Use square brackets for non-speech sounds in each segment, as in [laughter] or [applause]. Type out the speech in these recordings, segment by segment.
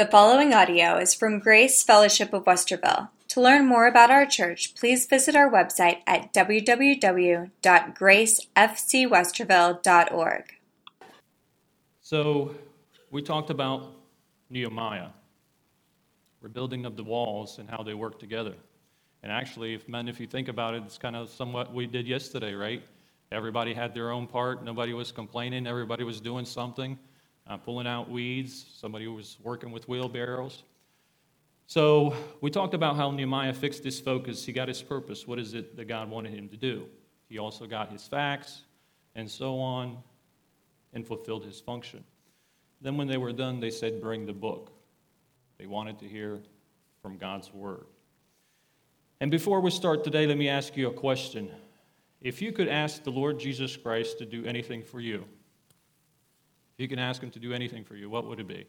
The following audio is from Grace Fellowship of Westerville. To learn more about our church, please visit our website at www.gracefcwesterville.org. So, we talked about Nehemiah, rebuilding of the walls and how they work together. And actually, if men, if you think about it, it's kind of somewhat we did yesterday, right? Everybody had their own part. Nobody was complaining. Everybody was doing something, uh, pulling out weeds. Somebody was working with wheelbarrows. So we talked about how Nehemiah fixed his focus. He got his purpose. What is it that God wanted him to do? He also got his facts and so on and fulfilled his function. Then, when they were done, they said, Bring the book. They wanted to hear from God's word. And before we start today, let me ask you a question. If you could ask the Lord Jesus Christ to do anything for you, you can ask him to do anything for you, what would it be?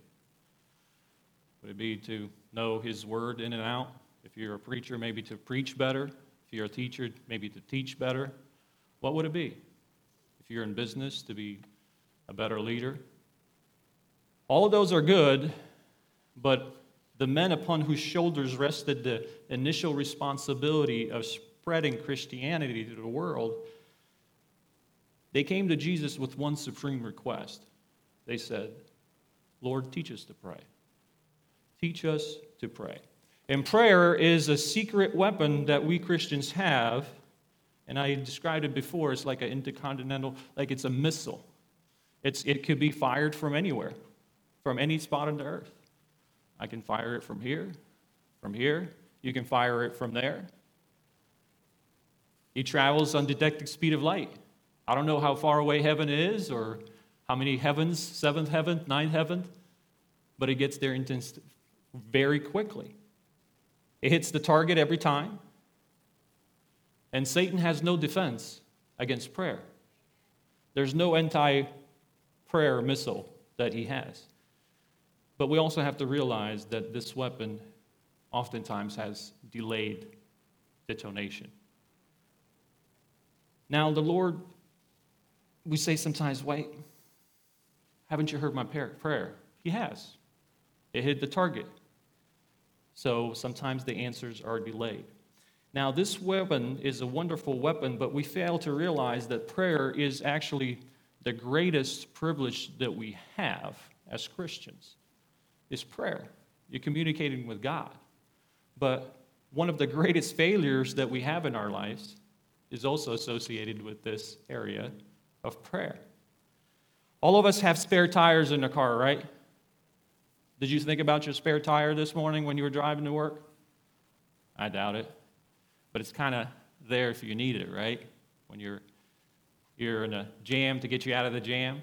Would it be to know his word in and out? If you're a preacher, maybe to preach better. If you're a teacher, maybe to teach better. What would it be? If you're in business, to be a better leader. All of those are good, but the men upon whose shoulders rested the initial responsibility of spreading Christianity to the world, they came to Jesus with one supreme request. They said, Lord, teach us to pray. Teach us to pray. And prayer is a secret weapon that we Christians have. And I described it before. It's like an intercontinental, like it's a missile. It's, it could be fired from anywhere, from any spot on the earth. I can fire it from here, from here. You can fire it from there. He travels on detected speed of light. I don't know how far away heaven is or how many heavens, seventh heaven, ninth heaven, but it gets there intense very quickly. It hits the target every time. And Satan has no defense against prayer. There's no anti prayer missile that he has. But we also have to realize that this weapon oftentimes has delayed detonation. Now, the Lord, we say sometimes, wait, haven't you heard my prayer? He has. It hit the target. So sometimes the answers are delayed. Now, this weapon is a wonderful weapon, but we fail to realize that prayer is actually the greatest privilege that we have as Christians is prayer. You're communicating with God. But one of the greatest failures that we have in our lives is also associated with this area of prayer. All of us have spare tires in the car, right? Did you think about your spare tire this morning when you were driving to work? I doubt it. But it's kind of there if you need it, right? When you're you're in a jam to get you out of the jam.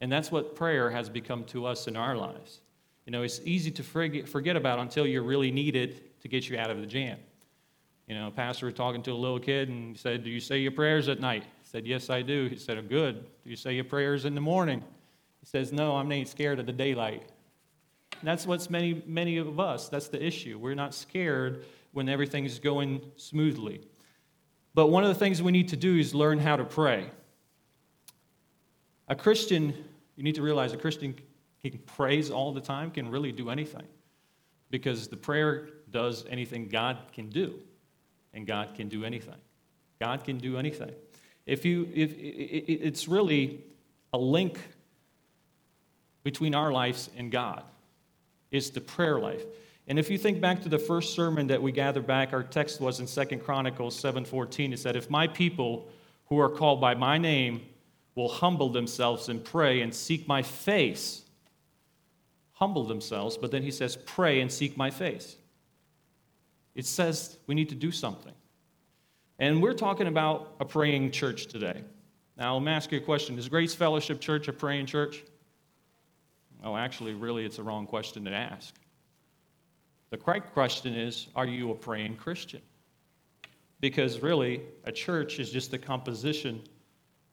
And that's what prayer has become to us in our lives. You know, it's easy to forget about until you really need it to get you out of the jam. You know, a pastor was talking to a little kid and said, Do you say your prayers at night? Said, Yes, I do. He said, oh, Good. Do you say your prayers in the morning? He says, No, I'm not scared of the daylight. And that's what's many, many of us. That's the issue. We're not scared when everything's going smoothly. But one of the things we need to do is learn how to pray. A Christian you need to realize a Christian can praise all the time, can really do anything. Because the prayer does anything God can do, and God can do anything. God can do anything. If you, if it's really a link between our lives and God, is the prayer life. And if you think back to the first sermon that we gathered back, our text was in Second Chronicles 7:14. It said, "If my people who are called by my name will humble themselves and pray and seek my face. Humble themselves, but then he says, pray and seek my face. It says we need to do something. And we're talking about a praying church today. Now, let me ask you a question Is Grace Fellowship Church a praying church? Oh, actually, really, it's a wrong question to ask. The correct question is Are you a praying Christian? Because really, a church is just a composition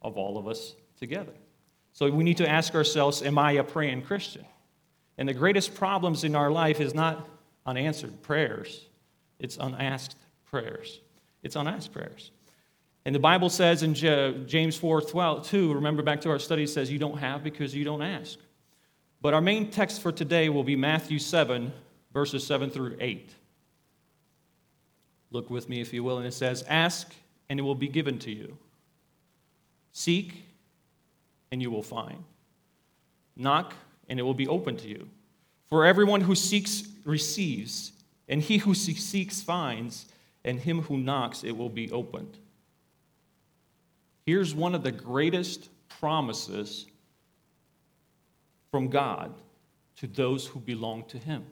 of all of us together. So we need to ask ourselves Am I a praying Christian? And the greatest problems in our life is not unanswered prayers, it's unasked prayers. It's unasked prayers. And the Bible says in James 4 12, 2, remember back to our study, says, You don't have because you don't ask. But our main text for today will be Matthew 7, verses 7 through 8. Look with me, if you will, and it says, Ask, and it will be given to you. Seek, and you will find. Knock, and it will be open to you. For everyone who seeks receives, and he who seeks finds, and him who knocks it will be opened. Here's one of the greatest promises from God to those who belong to him.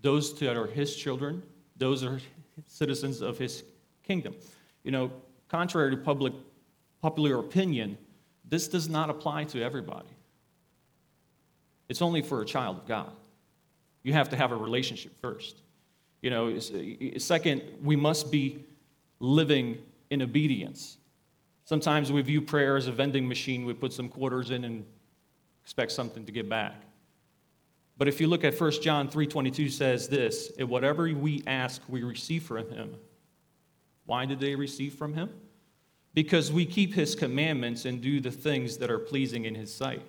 Those that are his children, those are citizens of his kingdom. You know, contrary to public popular opinion, this does not apply to everybody. It's only for a child of God. You have to have a relationship first. You know, second, we must be living in obedience. Sometimes we view prayer as a vending machine. We put some quarters in and expect something to get back. But if you look at 1 John 3:22 says this, whatever we ask, we receive from him. Why did they receive from him? Because we keep his commandments and do the things that are pleasing in his sight.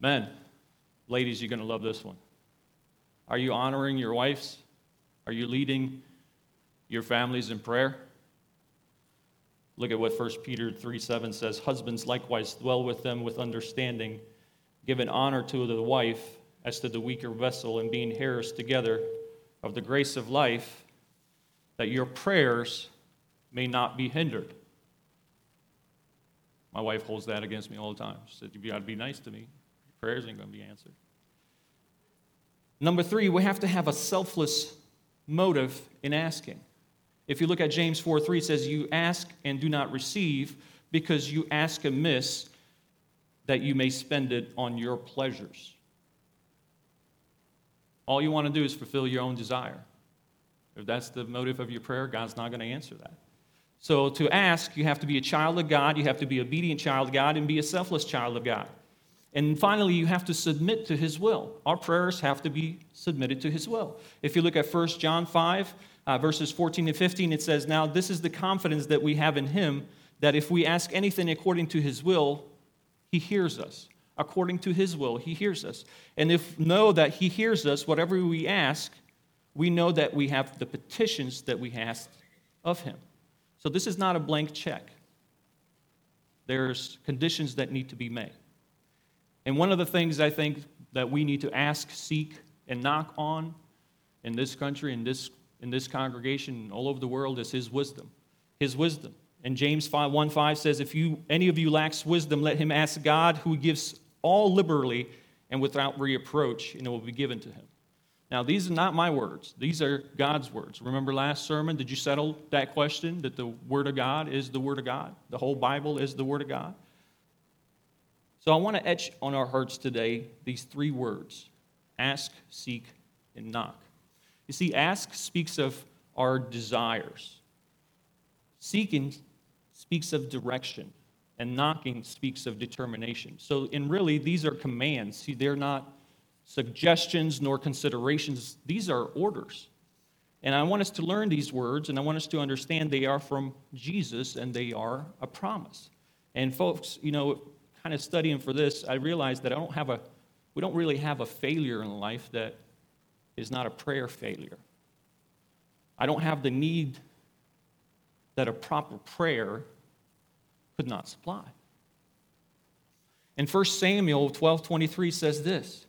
Men, ladies, you're going to love this one. Are you honoring your wives? Are you leading your families in prayer? Look at what 1 Peter 3 7 says Husbands likewise dwell with them with understanding, giving honor to the wife as to the weaker vessel, and being heirs together of the grace of life, that your prayers may not be hindered. My wife holds that against me all the time. She said, "You've got to be nice to me. Your prayers ain't going to be answered. Number three, we have to have a selfless motive in asking. If you look at James 4 3, it says, You ask and do not receive because you ask amiss that you may spend it on your pleasures. All you want to do is fulfill your own desire. If that's the motive of your prayer, God's not going to answer that. So to ask, you have to be a child of God, you have to be obedient child of God, and be a selfless child of God. And finally, you have to submit to his will. Our prayers have to be submitted to his will. If you look at 1 John 5, uh, verses 14 and 15, it says, Now this is the confidence that we have in him, that if we ask anything according to his will, he hears us. According to his will, he hears us. And if know that he hears us, whatever we ask, we know that we have the petitions that we asked of him. So this is not a blank check. There's conditions that need to be made. And one of the things I think that we need to ask, seek, and knock on in this country, in this, in this congregation, all over the world is His wisdom. His wisdom. And James 5, 1 5 says, If you, any of you lacks wisdom, let him ask God, who gives all liberally and without reproach, and it will be given to him. Now, these are not my words, these are God's words. Remember last sermon, did you settle that question that the Word of God is the Word of God? The whole Bible is the Word of God? So I want to etch on our hearts today these three words ask, seek, and knock. You see, ask speaks of our desires, seeking speaks of direction, and knocking speaks of determination. So, and really, these are commands. See, they're not suggestions nor considerations, these are orders. And I want us to learn these words, and I want us to understand they are from Jesus and they are a promise. And folks, you know, kind of studying for this, I realized that I don't have a, we don't really have a failure in life that is not a prayer failure. I don't have the need that a proper prayer could not supply. And 1 Samuel 12 23 says this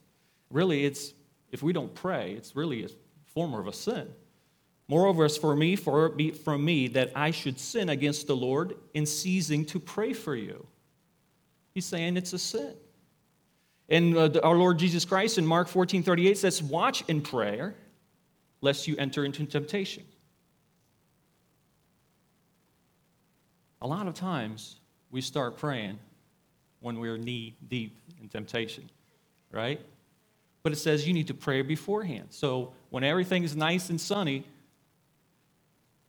really, it's if we don't pray, it's really a form of a sin. Moreover, as for me, for it be from me that I should sin against the Lord in ceasing to pray for you. He's saying it's a sin. And uh, our Lord Jesus Christ in Mark 14 38 says, Watch in prayer, lest you enter into temptation. A lot of times we start praying when we're knee deep in temptation, right? But it says you need to pray beforehand. So when everything is nice and sunny,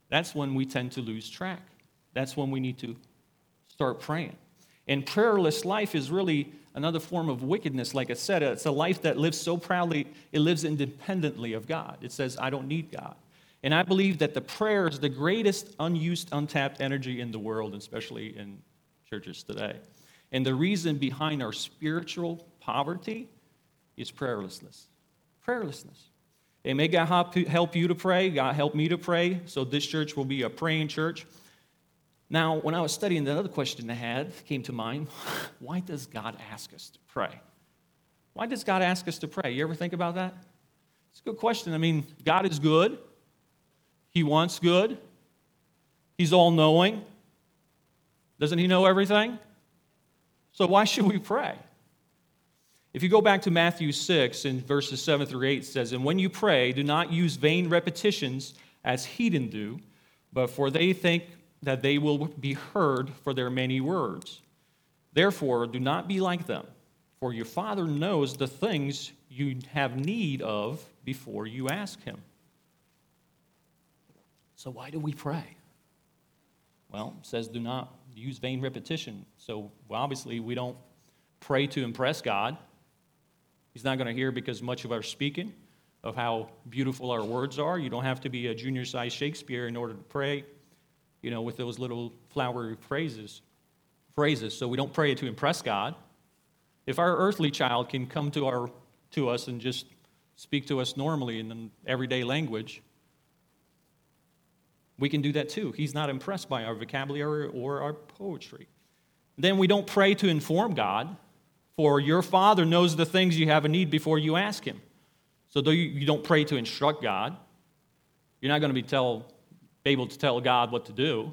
that's when we tend to lose track. That's when we need to start praying. And prayerless life is really another form of wickedness. Like I said, it's a life that lives so proudly, it lives independently of God. It says, I don't need God. And I believe that the prayer is the greatest unused, untapped energy in the world, especially in churches today. And the reason behind our spiritual poverty is prayerlessness. Prayerlessness. It may God help you to pray, God help me to pray, so this church will be a praying church. Now, when I was studying, the other question I had came to mind [laughs] why does God ask us to pray? Why does God ask us to pray? You ever think about that? It's a good question. I mean, God is good, He wants good, He's all knowing. Doesn't He know everything? So, why should we pray? If you go back to Matthew 6 in verses 7 through 8, it says, And when you pray, do not use vain repetitions as heathen do, but for they think that they will be heard for their many words. Therefore, do not be like them, for your Father knows the things you have need of before you ask Him. So, why do we pray? Well, it says, do not use vain repetition. So, obviously, we don't pray to impress God. He's not going to hear because much of our speaking, of how beautiful our words are. You don't have to be a junior sized Shakespeare in order to pray, you know, with those little flowery phrases. Phrases. So we don't pray to impress God. If our earthly child can come to our to us and just speak to us normally in an everyday language, we can do that too. He's not impressed by our vocabulary or our poetry. Then we don't pray to inform God. For your Father knows the things you have a need before you ask Him. So, though you don't pray to instruct God, you're not going to be tell, able to tell God what to do.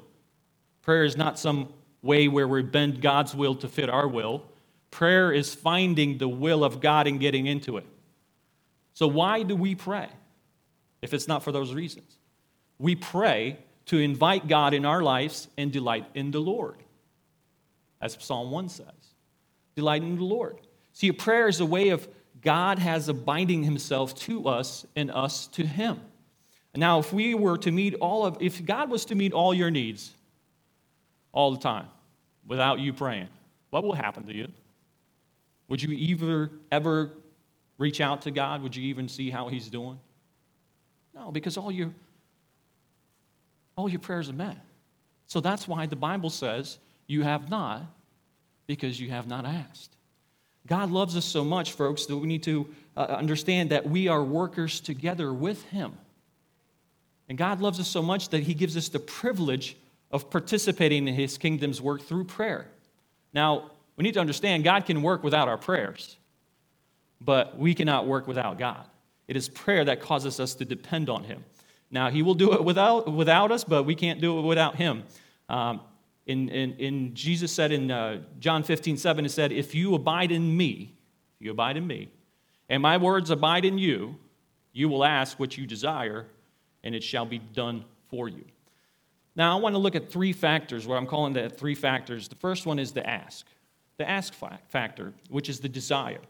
Prayer is not some way where we bend God's will to fit our will. Prayer is finding the will of God and getting into it. So, why do we pray if it's not for those reasons? We pray to invite God in our lives and delight in the Lord, as Psalm 1 says delight in the Lord. See, a prayer is a way of God has abiding himself to us and us to him. Now, if we were to meet all of, if God was to meet all your needs all the time without you praying, what will happen to you? Would you ever, ever reach out to God? Would you even see how he's doing? No, because all your, all your prayers are met. So that's why the Bible says you have not because you have not asked. God loves us so much, folks, that we need to uh, understand that we are workers together with Him. And God loves us so much that He gives us the privilege of participating in His kingdom's work through prayer. Now, we need to understand God can work without our prayers, but we cannot work without God. It is prayer that causes us to depend on Him. Now, He will do it without, without us, but we can't do it without Him. Um, in, in, in Jesus said in uh, John 15, 7, it said, If you abide in me, you abide in me, and my words abide in you, you will ask what you desire, and it shall be done for you. Now, I want to look at three factors, what I'm calling the three factors. The first one is the ask, the ask factor, which is the desire.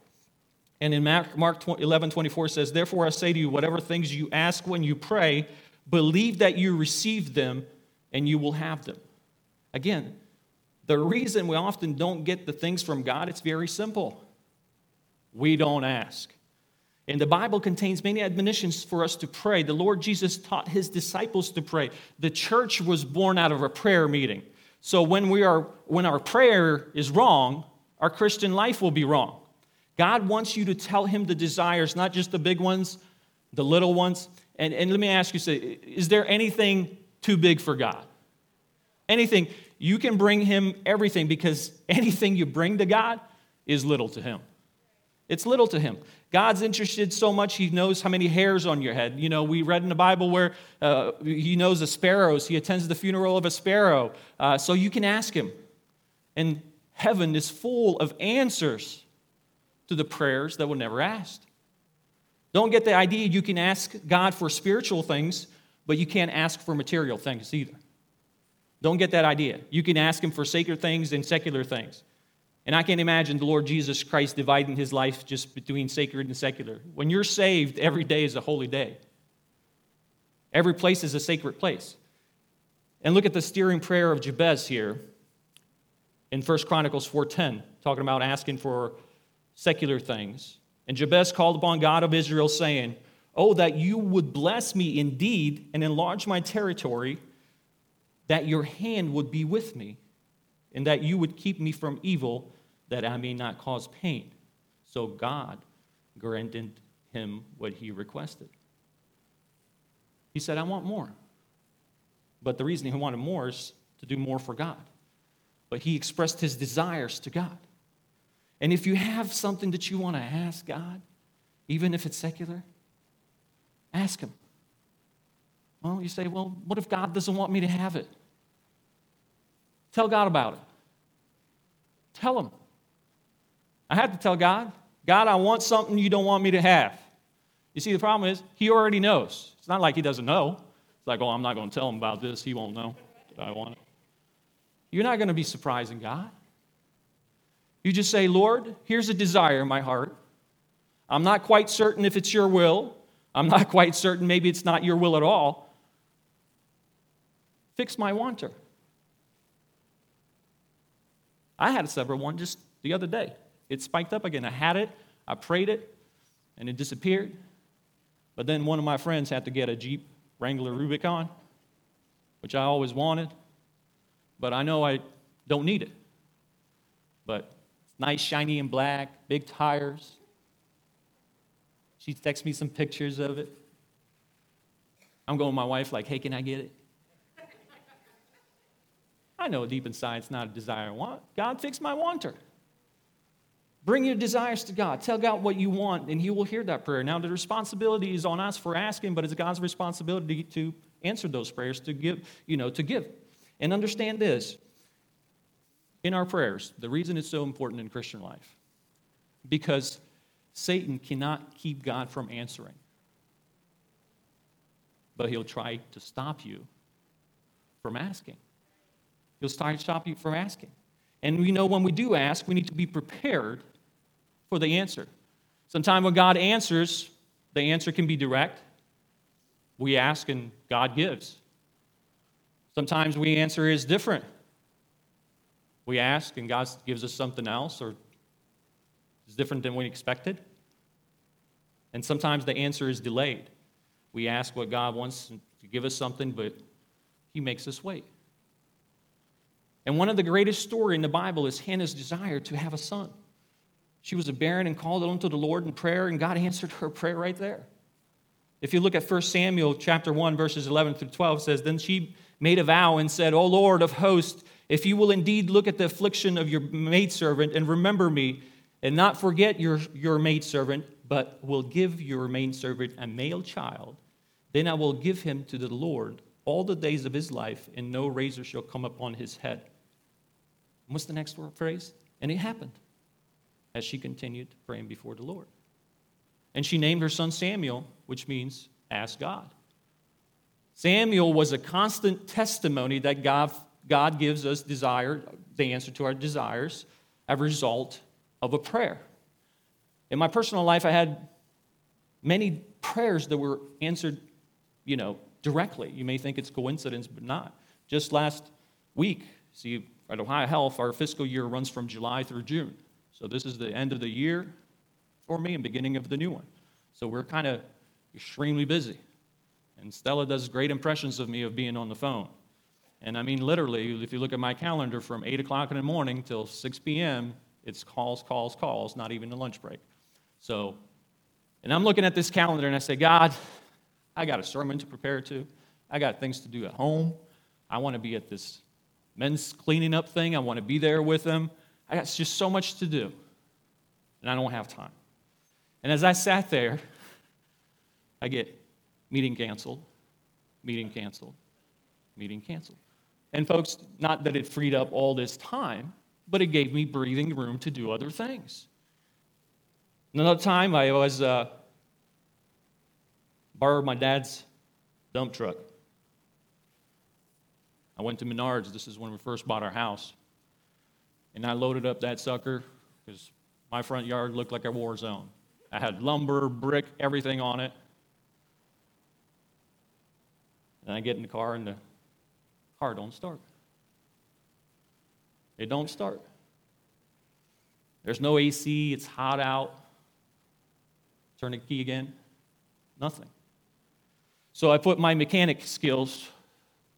And in Mark 11, 24 says, Therefore I say to you, whatever things you ask when you pray, believe that you receive them, and you will have them. Again, the reason we often don't get the things from God, it's very simple. We don't ask. And the Bible contains many admonitions for us to pray. The Lord Jesus taught his disciples to pray. The church was born out of a prayer meeting. So when we are when our prayer is wrong, our Christian life will be wrong. God wants you to tell him the desires, not just the big ones, the little ones. And, and let me ask you, say, is there anything too big for God? Anything you can bring him everything because [laughs] anything you bring to God is little to him. It's little to him. God's interested so much, he knows how many hairs on your head. You know, we read in the Bible where uh, he knows the sparrows, he attends the funeral of a sparrow. Uh, so you can ask him. And heaven is full of answers to the prayers that were never asked. Don't get the idea you can ask God for spiritual things, but you can't ask for material things either. Don't get that idea. You can ask him for sacred things and secular things. And I can't imagine the Lord Jesus Christ dividing his life just between sacred and secular. When you're saved, every day is a holy day. Every place is a sacred place. And look at the steering prayer of Jabez here in 1 Chronicles 4:10, talking about asking for secular things. And Jabez called upon God of Israel, saying, Oh, that you would bless me indeed and enlarge my territory that your hand would be with me, and that you would keep me from evil, that I may not cause pain. So God granted him what he requested. He said, I want more. But the reason he wanted more is to do more for God. But he expressed his desires to God. And if you have something that you want to ask God, even if it's secular, ask him. Well, you say, well, what if God doesn't want me to have it? Tell God about it. Tell him. I had to tell God, God, I want something you don't want me to have. You see, the problem is, he already knows. It's not like he doesn't know. It's like, oh, I'm not going to tell him about this. He won't know that I want it. You're not going to be surprising God. You just say, Lord, here's a desire in my heart. I'm not quite certain if it's your will. I'm not [laughs] quite certain maybe it's not your will at all. Fix my wanter. I had a several one just the other day. It spiked up again. I had it, I prayed it, and it disappeared. But then one of my friends had to get a Jeep Wrangler Rubicon, which I always wanted, but I know I don't need it. But it's nice, shiny, and black, big tires. She texts me some pictures of it. I'm going to my wife, like, hey, can I get it? I know deep inside it's not a desire I want. God, fix my wanter. Bring your desires to God. Tell God what you want, and He will hear that prayer. Now, the responsibility is on us for asking, but it's God's responsibility to answer those prayers, to give, you know, to give. And understand this in our prayers, the reason it's so important in Christian life, because Satan cannot keep God from answering, but he'll try to stop you from asking. He'll try to stop you from asking. And we know when we do ask, we need to be prepared for the answer. Sometimes when God answers, the answer can be direct. We ask and God gives. Sometimes we answer is different. We ask and God gives us something else or is different than we expected. And sometimes the answer is delayed. We ask what God wants to give us something, but He makes us wait. And one of the greatest story in the Bible is Hannah's desire to have a son. She was a barren and called unto the Lord in prayer, and God answered her prayer right there. If you look at 1 Samuel chapter 1, verses 11 through 12, says, Then she made a vow and said, O Lord of hosts, if you will indeed look at the affliction of your maidservant and remember me, and not forget your, your maidservant, but will give your maidservant a male child, then I will give him to the Lord all the days of his life, and no razor shall come upon his head. And what's the next word, phrase? And it happened as she continued praying before the Lord. And she named her son Samuel, which means ask God. Samuel was a constant testimony that God, God gives us desire, the answer to our desires, a result of a prayer. In my personal life, I had many prayers that were answered, you know, directly. You may think it's coincidence, but not. Just last week, see, at Ohio Health, our fiscal year runs from July through June. So this is the end of the year for me and beginning of the new one. So we're kind of extremely busy. And Stella does great impressions of me of being on the phone. And I mean, literally, if you look at my calendar from 8 o'clock in the morning till 6 p.m., it's calls, calls, calls, not even a lunch break. So, and I'm looking at this calendar and I say, God, I got a sermon to prepare to. I got things to do at home. I want to be at this men's cleaning up thing. I want to be there with them. I got just so much to do, and I don't have time. And as I sat there, I get meeting canceled, meeting canceled, meeting canceled. And folks, not that it freed up all this time, but it gave me breathing room to do other things. Another time, I was uh, borrowed my dad's dump truck. I went to Menards. This is when we first bought our house. And I loaded up that sucker because my front yard looked like a war zone. I had lumber, brick, everything on it. And I get in the car and the car don't start. It don't start. There's no AC, it's hot out. Turn the key again. Nothing. So I put my mechanic skills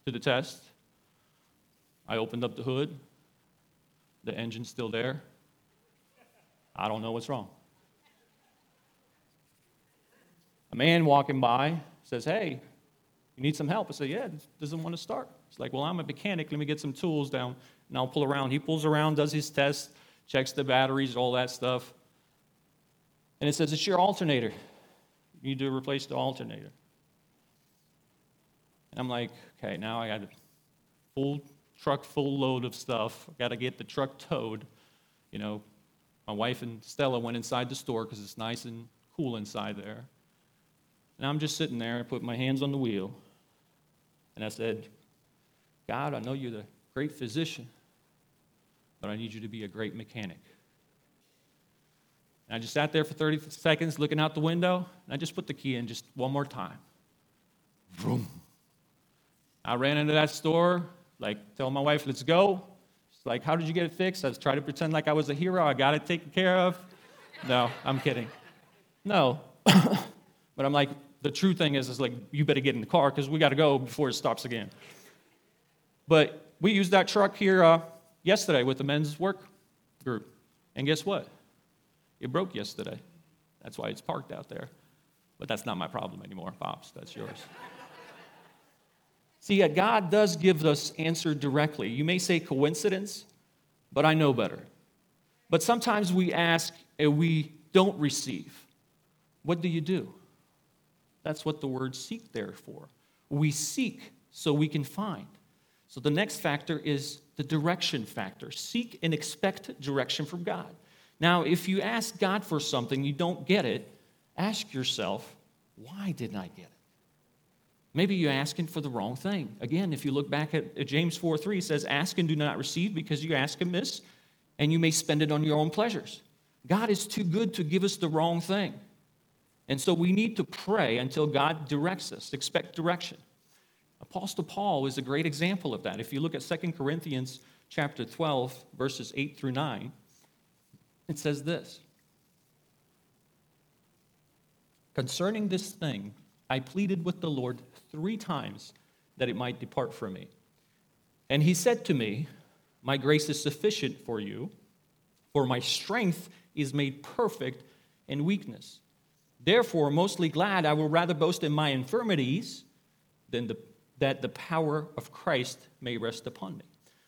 to the test. I opened up the hood, the engine's still there. I don't know what's wrong. A man walking by says, Hey, you need some help? I say, Yeah, doesn't want to start. It's like, Well, I'm a mechanic. Let me get some tools down and I'll pull around. He pulls around, does his test, checks the batteries, all that stuff. And it says, It's your alternator. You need to replace the alternator. And I'm like, Okay, now I got full truck full load of stuff. Got to get the truck towed. You know, my wife and Stella went inside the store because it's nice and cool inside there. And I'm just sitting there, I put my hands on the wheel, and I said, God, I know you're the great physician, but I need you to be a great mechanic. And I just sat there for 30 seconds looking out the window, and I just put the key in just one more time. Vroom. I ran into that store, like, tell my wife, let's go. She's like, how did you get it fixed? I was trying to pretend like I was a hero. I got it taken care of. No, I'm kidding. No. [coughs] but I'm like, the true thing is, is like, you better get in the car because we got to go before it stops again. But we used that truck here uh, yesterday with the men's work group. And guess what? It broke yesterday. That's why it's parked out there. But that's not my problem anymore, Pops. That's yours. See, God does give us answer directly. You may say coincidence, but I know better. But sometimes we ask and we don't receive. What do you do? That's what the word seek there for. We seek so we can find. So the next factor is the direction factor. Seek and expect direction from God. Now, if you ask God for something, you don't get it, ask yourself, why didn't I get it? Maybe you're asking for the wrong thing. Again, if you look back at, James 4 3, it says, Ask and do not receive because you ask amiss, and you may spend it on your own pleasures. God is too good to give us the wrong thing. And so we need to pray until God directs us, expect direction. Apostle Paul is a great example of that. If you look at 2 Corinthians chapter 12, verses 8 through 9, it says this Concerning this thing, I pleaded with the Lord three times that it might depart from me. And he said to me, My grace is sufficient for you, for my strength is made perfect in weakness. Therefore, mostly glad, I will rather boast in my infirmities than the, that the power of Christ may rest upon me.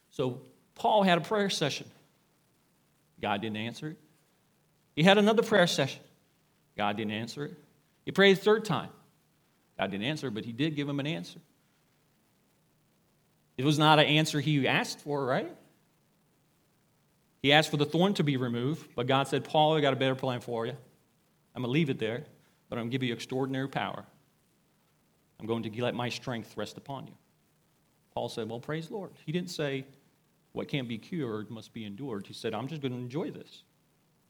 So, Paul had a prayer session. God didn't answer it. He had another prayer session. God didn't answer it. He prayed a third time. God didn't answer, but he did give him an answer. It was not an answer he asked for, right? He asked for the thorn to be removed, but God said, Paul, I got a better plan for you. I'm going to leave it there, but I'm going to give you extraordinary power. I'm going to let my strength rest upon you. Paul said, Well, praise Lord. He didn't say, What can't be cured must be endured. He said, I'm just going to enjoy this.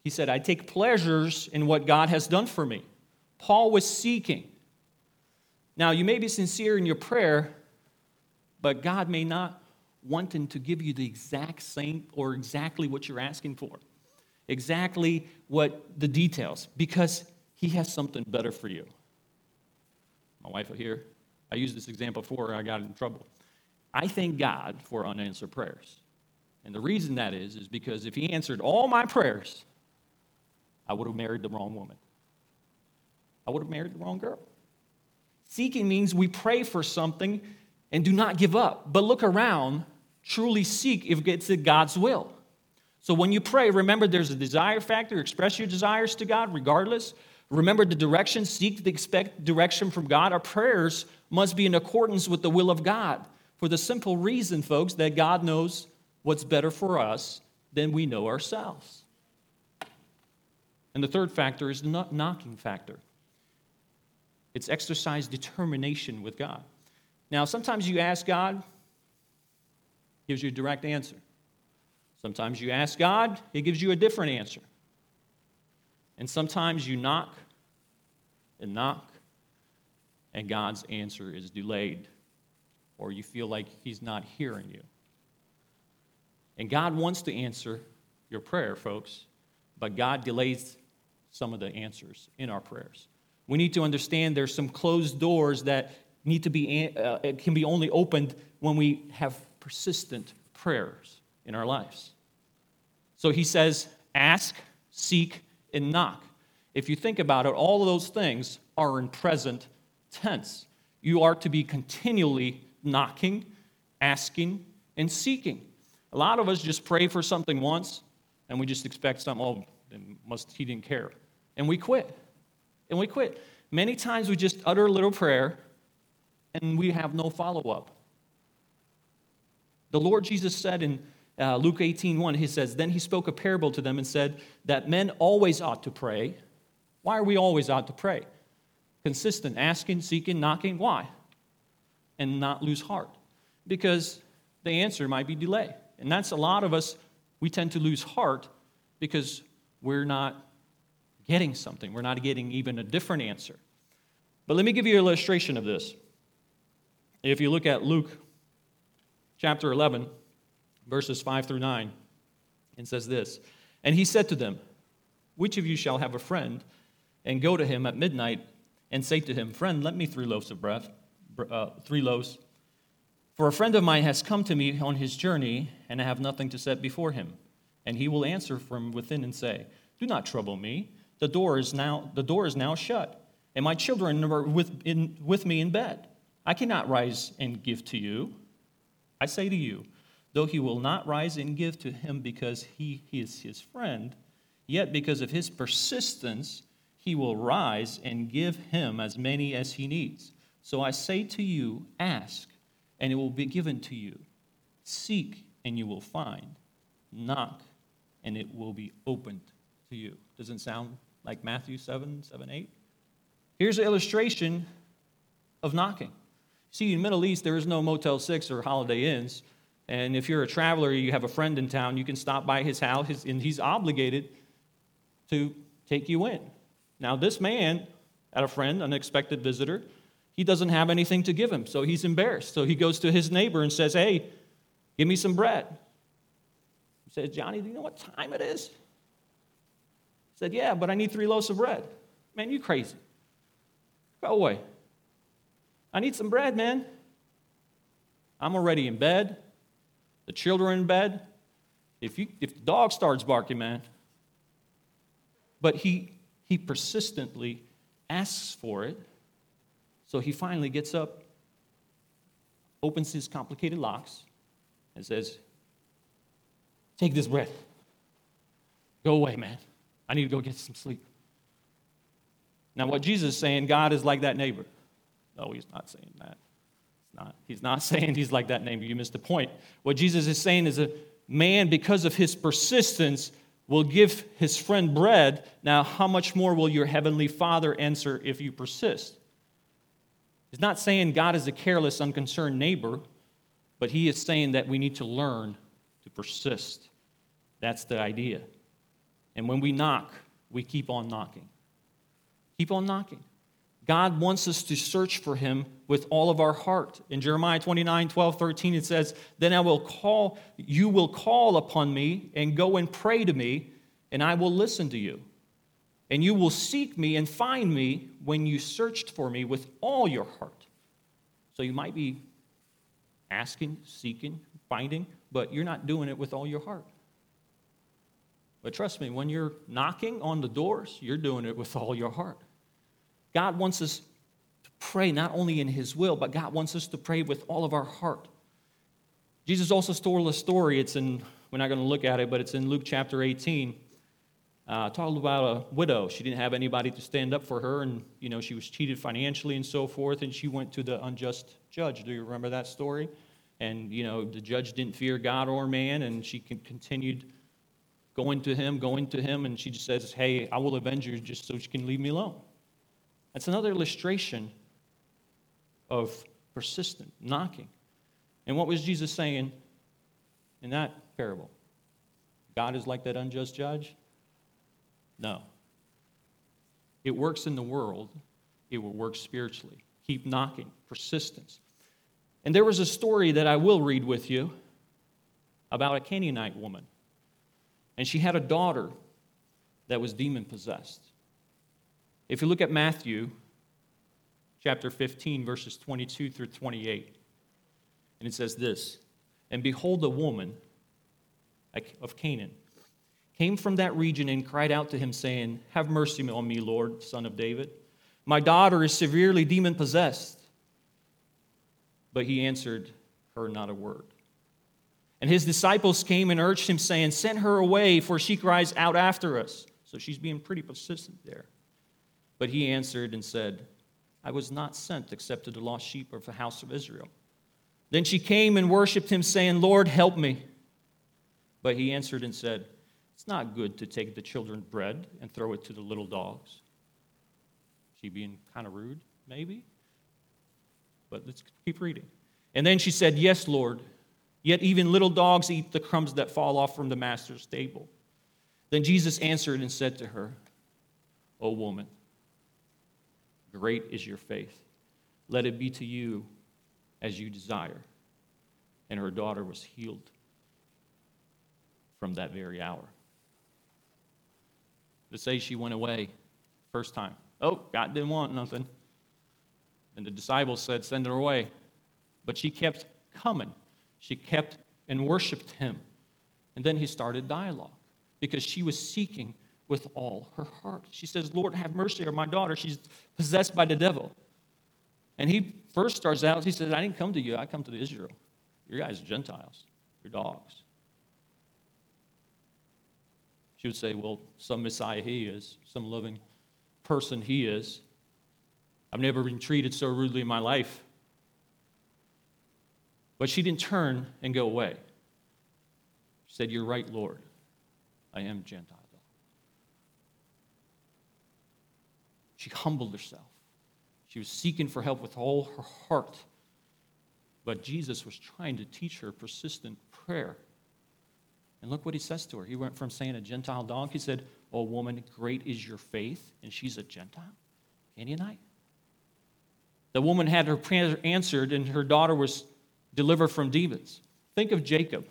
He said, I take pleasures in what God has done for me. Paul was seeking. Now, you may be sincere in your prayer, but God may not want him to give you the exact same or exactly what you're asking for, exactly what the details, because he has something better for you. My wife here, I used this example before I got in trouble. I thank God for unanswered prayers. And the reason that is, is because if he answered all my prayers, I would have married the wrong woman. I would have married the wrong girl. Seeking means we pray for something and do not give up, but look around, truly seek if it's God's will. So when you pray, remember there's a desire factor, express your desires to God regardless. Remember the direction, seek the expect direction from God. Our prayers must be in accordance with the will of God for the simple reason, folks, that God knows what's better for us than we know ourselves. And the third factor is the knocking factor. It's exercise determination with God. Now, sometimes you ask God, He gives you a direct answer. Sometimes you ask God, He gives you a different answer. And sometimes you knock and knock, and God's answer is delayed, or you feel like He's not hearing you. And God wants to answer your prayer, folks, but God delays some of the answers in our prayers. We need to understand there's some closed doors that need to be uh, can be only opened when we have persistent prayers in our lives. So he says, ask, seek, and knock. If you think about it, all of those things are in present tense. You are to be continually knocking, asking, and seeking. A lot of us just pray for something once and we just expect something, oh, must he didn't care. And we quit. And we quit. Many times we just utter a little prayer and we have no follow up. The Lord Jesus said in uh, Luke 18 1, he says, Then he spoke a parable to them and said that men always ought to pray. Why are we always ought to pray? Consistent, asking, seeking, knocking. Why? And not lose heart. Because the answer might be delay. And that's a lot of us, we tend to lose heart because we're not getting something. We're not getting even a different answer. But let me give you an illustration of this. If you look at Luke chapter 11, verses 5 through 9, it says this And he said to them, Which of you shall have a friend and go to him at midnight and say to him, Friend, let me three loaves of bread, uh, three loaves. For a friend of mine has come to me on his journey, and I have nothing to set before him. And he will answer from within and say, Do not trouble me. The door is now, the door is now shut, and my children are with, in, with me in bed. I cannot rise and give to you. I say to you, though he will not rise and give to him because he, he is his friend, yet because of his persistence, he will rise and give him as many as he needs. So I say to you, ask, and it will be given to you. Seek, and you will find. Knock, and it will be opened to you. Doesn't sound like Matthew 7, 7, 8? Here's an illustration of knocking. See, in the Middle East, there is no Motel 6 or Holiday Inns. And if you're a traveler, you have a friend in town, you can stop by his house, and he's obligated to take you in. Now, this man had a friend, unexpected visitor. He doesn't have anything to give him, so he's embarrassed. So he goes to his neighbor and says, Hey, give me some bread. He says, Johnny, do you know what time it is? Said, Yeah, but I need three loaves of bread. Man, you crazy. Go away. I need some bread, man. I'm already in bed. The children are in bed. If, you, if the dog starts barking, man. But he, he persistently asks for it. So he finally gets up, opens his complicated locks, and says, Take this bread. Go away, man. I need to go get some sleep. Now, what Jesus is saying, God is like that neighbor. No, he's not saying that. It's not. He's not [laughs] saying he's like that neighbor. You missed the point. What Jesus is saying is a man, because of his persistence, will give his friend bread. Now, how much more will your heavenly Father answer if you persist? He's not saying God is a careless, unconcerned neighbor, but he is saying that we need to learn to persist. That's the idea. And when we knock, we keep on knocking. Keep on knocking. God wants us to search for him with all of our heart. In Jeremiah 29, 12, 13, it says, Then I will call, you will call upon me and go and pray to me, and I will listen to you. And you will seek me and find me when you searched for me with all your heart. So you might be asking, seeking, finding, but you're not doing it with all your heart. But trust me, when you're knocking on the doors, you're doing it with all your heart. God wants us to pray not only in His will, but God wants us to pray with all of our heart. Jesus also told a story. It's in, we're not going to look at it, but it's in Luke chapter 18. Uh, talked about a widow. She didn't have anybody to stand up for her, and you know she was cheated financially and so forth. And she went to the unjust judge. Do you remember that story? And you know the judge didn't fear God or man, and she continued going to him, going to him, and she just says, "Hey, I will avenge you, just so you can leave me alone." That's another illustration of persistent knocking. And what was Jesus saying in that parable? God is like that unjust judge? No. It works in the world, it will work spiritually. Keep knocking, persistence. And there was a story that I will read with you about a Canaanite woman. And she had a daughter that was demon possessed. If you look at Matthew chapter 15, verses 22 through 28, and it says this And behold, a woman of Canaan came from that region and cried out to him, saying, Have mercy on me, Lord, son of David. My daughter is severely demon possessed. But he answered her not a word. And his disciples came and urged him, saying, Send her away, for she cries out after us. So she's being pretty persistent there. But he answered and said, I was not sent except to the lost sheep of the house of Israel. Then she came and worshipped him, saying, Lord, help me. But he answered and said, It's not good to take the children's bread and throw it to the little dogs. She being kind of rude, maybe? But let's keep reading. And then she said, Yes, Lord. Yet even little dogs eat the crumbs that fall off from the master's table. Then Jesus answered and said to her, O woman, great is your faith. Let it be to you as you desire. And her daughter was healed from that very hour. To say she went away first time. Oh, God didn't want nothing. And the disciples said, Send her away. But she kept coming. She kept and worshiped him. And then he started dialogue because she was seeking with all her heart. She says, Lord, have mercy on my daughter. She's possessed by the devil. And he first starts out, he says, I didn't come to you, I come to Israel. Your guys are Gentiles, you're dogs. She would say, Well, some Messiah he is, some loving person he is. I've never been treated so rudely in my life. But she didn't turn and go away. She said, You're right, Lord. I am Gentile. She humbled herself. She was seeking for help with all her heart. But Jesus was trying to teach her persistent prayer. And look what he says to her. He went from saying a Gentile dog, he said, Oh, woman, great is your faith. And she's a Gentile, Canaanite. The woman had her prayer answered, and her daughter was delivered from demons. Think of Jacob.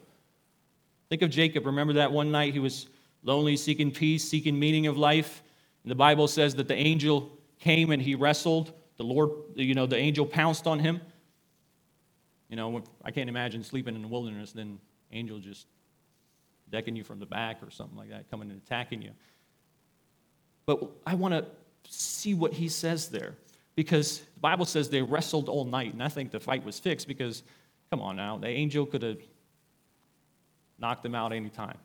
Think of Jacob. Remember that one night he was lonely, seeking peace, seeking meaning of life. And the Bible says that the angel came and he wrestled. The Lord, you know, the angel pounced on him. You know, I can't imagine sleeping in the wilderness, then angel just decking you from the back or something like that, coming and attacking you. But I want to see what he says there because the Bible says they wrestled all night, and I think the fight was fixed because, come on now, the angel could have knocked them out any time.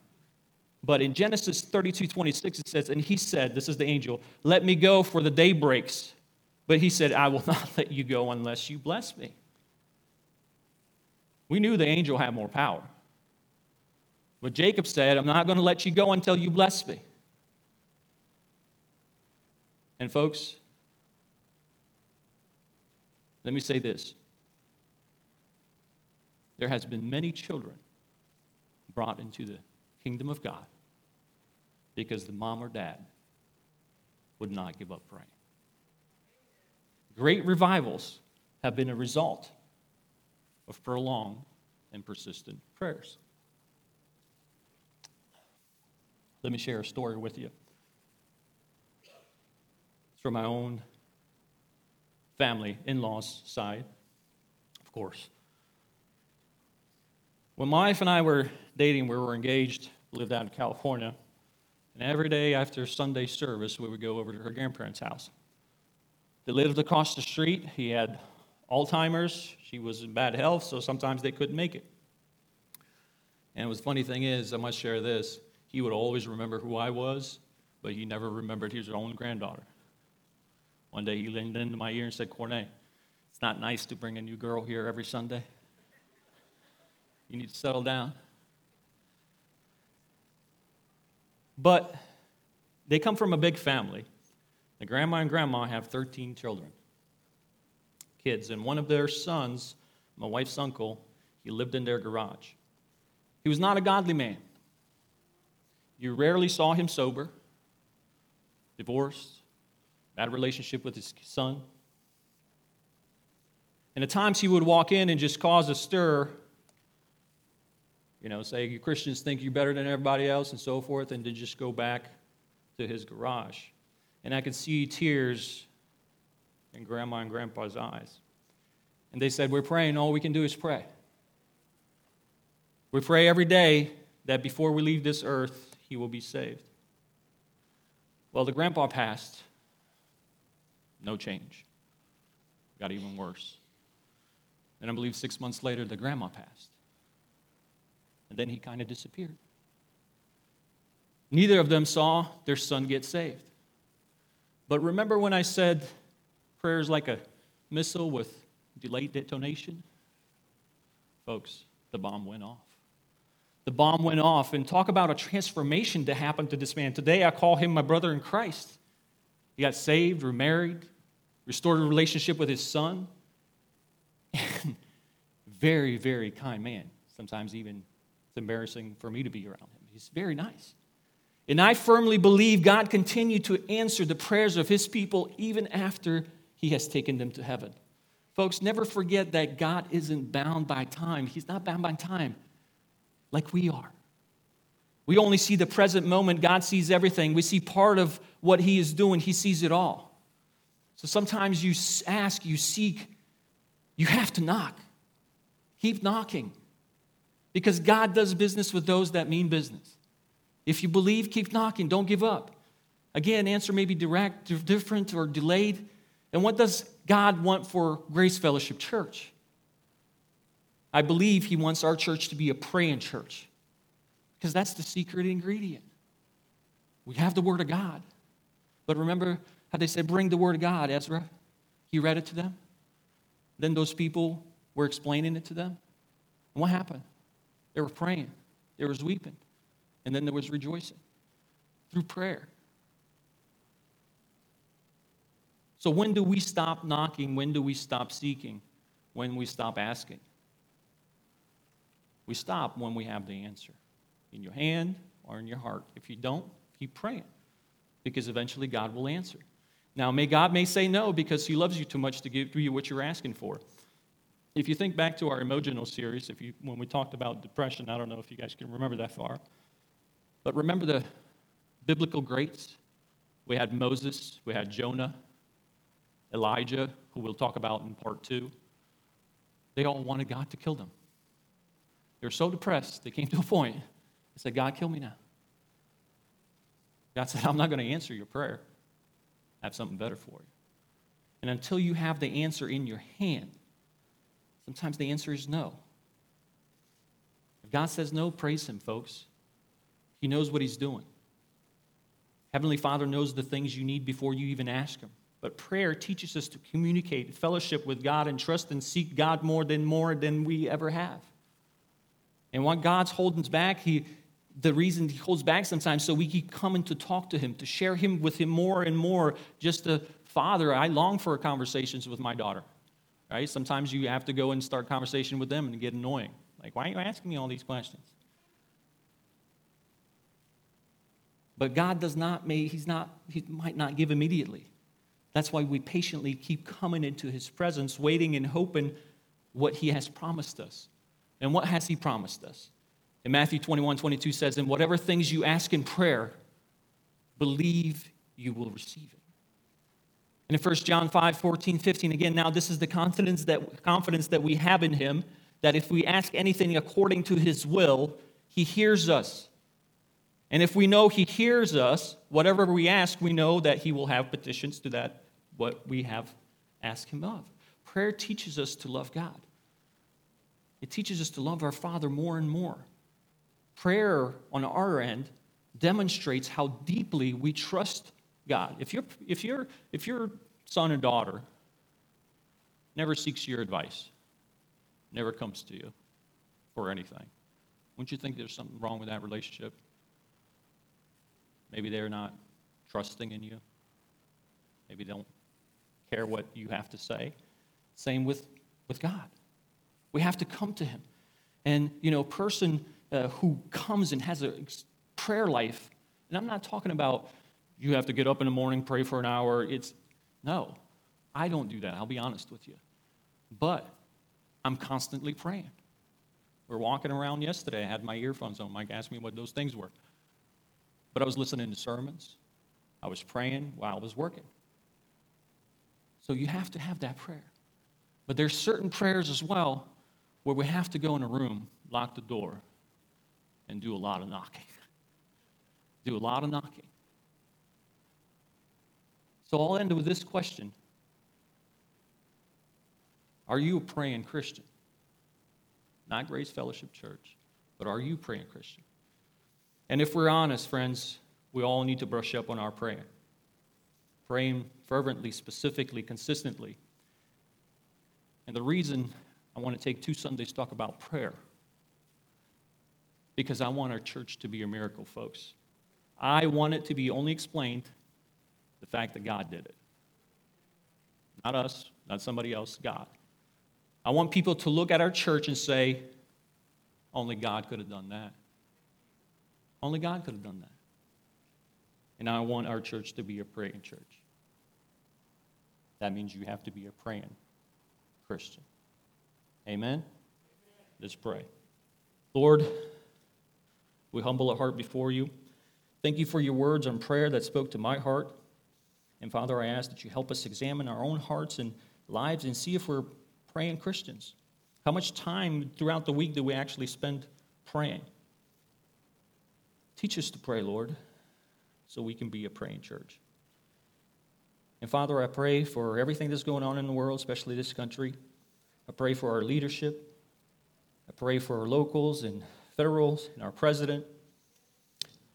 But in Genesis 32 26, it says, And he said, This is the angel, let me go for the day breaks. But he said, I will [laughs] not let you go unless you bless me. We knew the angel had more power. But Jacob said, I'm not going to let you go until you bless me. And folks, let me say this. There has been many children brought into the kingdom of God because the mom or dad would not give up praying. Great revivals have been a result of prolonged and persistent prayers. Let me share a story with you. It's from my own family, in laws' side, of course. When my wife and I were dating, we were engaged, lived out in California, and every day after Sunday service, we would go over to her grandparents' house. They lived across the street. He had Alzheimer's. She was in bad health, so sometimes they couldn't make it. And the funny thing is, I must share this he would always remember who I was, but he never remembered his own granddaughter. One day he leaned into my ear and said, Cornet, it's not nice to bring a new girl here every Sunday. You need to settle down. But they come from a big family. The grandma and grandma have 13 children, kids, and one of their sons, my wife's uncle, he lived in their garage. He was not a godly man. You rarely saw him sober, divorced, bad relationship with his son. And at times he would walk in and just cause a stir, you know, say, you Christians think you're better than everybody else and so forth, and to just go back to his garage. And I could see tears in grandma and grandpa's eyes. And they said, We're praying, all we can do is pray. We pray every day that before we leave this earth, he will be saved. Well, the grandpa passed. No change. Got even worse. And I believe six months later, the grandma passed. And then he kind of disappeared. Neither of them saw their son get saved. But remember when I said prayer is like a missile with delayed detonation? Folks, the bomb went off. The bomb went off, and talk about a transformation to happen to this man. Today, I call him my brother in Christ. He got saved, remarried, restored a relationship with his son. [laughs] very, very kind man. Sometimes even it's embarrassing for me to be around him. He's very nice. And I firmly believe God continued to answer the prayers of his people even after he has taken them to heaven. Folks, never forget that God isn't bound by time. He's not bound by time like we are. We only see the present moment. God sees everything. We see part of what he is doing, he sees it all. So sometimes you ask, you seek, you have to knock. Keep knocking because God does business with those that mean business. If you believe, keep knocking. Don't give up. Again, answer may be direct, different, or delayed. And what does God want for Grace Fellowship Church? I believe He wants our church to be a praying church because that's the secret ingredient. We have the Word of God. But remember how they said, Bring the Word of God, Ezra? He read it to them. Then those people were explaining it to them. And what happened? They were praying, there was weeping, and then there was rejoicing through prayer. So, when do we stop knocking? When do we stop seeking? When we stop asking? We stop when we have the answer in your hand or in your heart. If you don't, keep praying because eventually God will answer. Now, may God may say no because he loves you too much to give you what you're asking for. If you think back to our emotional series, if you, when we talked about depression, I don't know if you guys can remember that far, but remember the biblical greats? We had Moses, we had Jonah, Elijah, who we'll talk about in part two. They all wanted God to kill them. They were so depressed, they came to a point. They said, God, kill me now. God said, I'm not going to answer your prayer. I have something better for you. And until you have the answer in your hand, Sometimes the answer is no. If God says no, praise Him, folks. He knows what He's doing. Heavenly Father knows the things you need before you even ask Him. But prayer teaches us to communicate, fellowship with God, and trust and seek God more than more than we ever have. And what God's holding back, He the reason he holds back sometimes so we keep coming to talk to him to share him with him more and more just a father i long for conversations with my daughter right? Sometimes you have to go and start conversation with them and get annoying. Like, why are you asking me all these questions? But God does not, may, he's not, he might not give immediately. That's why we patiently keep coming into his presence, waiting and hoping what he has promised us. And what has he promised us? In Matthew 21 22 says, And whatever things you ask in prayer, believe you will receive it. And in 1 John 5, 14, 15, again, now this is the confidence that, confidence that we have in him, that if we ask anything according to his will, he hears us. And if we know he hears us, whatever we ask, we know that he will have petitions to that what we have asked him of. Prayer teaches us to love God. It teaches us to love our Father more and more. Prayer on our end demonstrates how deeply we trust God. If, you're, if, you're, if your son or daughter never seeks your advice, never comes to you for anything, wouldn't you think there's something wrong with that relationship? Maybe they're not trusting in you. Maybe they don't care what you have to say. Same with, with God. We have to come to Him. And, you know, a person uh, who comes and has a prayer life, and I'm not talking about you have to get up in the morning, pray for an hour. It's no, I don't do that. I'll be honest with you. But I'm constantly praying. We're walking around yesterday. I had my earphones on. Mike asked me what those things were. But I was listening to sermons. I was praying while I was working. So you have to have that prayer. But there's certain prayers as well where we have to go in a room, lock the door, and do a lot of knocking. [laughs] do a lot of knocking. So I'll end with this question Are you a praying Christian? Not Grace Fellowship Church, but are you praying Christian? And if we're honest, friends, we all need to brush up on our praying. Praying fervently, specifically, consistently. And the reason I want to take two Sundays to talk about prayer, because I want our church to be a miracle, folks. I want it to be only explained fact that God did it. Not us, not somebody else, God. I want people to look at our church and say, only God could have done that. Only God could have done that. And I want our church to be a praying church. That means you have to be a praying Christian. Amen? Let's pray. Lord, we humble our heart before you. Thank you for your words on prayer that spoke to my heart. And Father, I ask that you help us examine our own hearts and lives and see if we're praying Christians. How much time throughout the week do we actually spend praying? Teach us to pray, Lord, so we can be a praying church. And Father, I pray for everything that's going on in the world, especially this country. I pray for our leadership. I pray for our locals and federals and our president.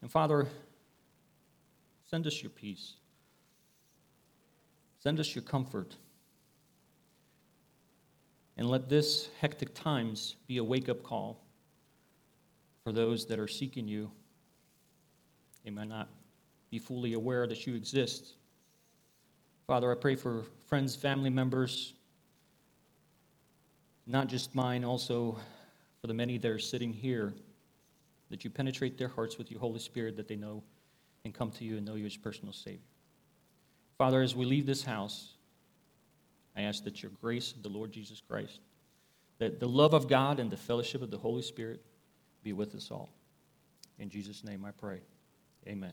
And Father, send us your peace. Send us your comfort. And let this hectic times be a wake up call for those that are seeking you. They may not be fully aware that you exist. Father, I pray for friends, family members, not just mine, also for the many that are sitting here that you penetrate their hearts with your Holy Spirit, that they know and come to you and know you as personal Savior. Father, as we leave this house, I ask that your grace of the Lord Jesus Christ, that the love of God and the fellowship of the Holy Spirit be with us all. In Jesus' name I pray. Amen.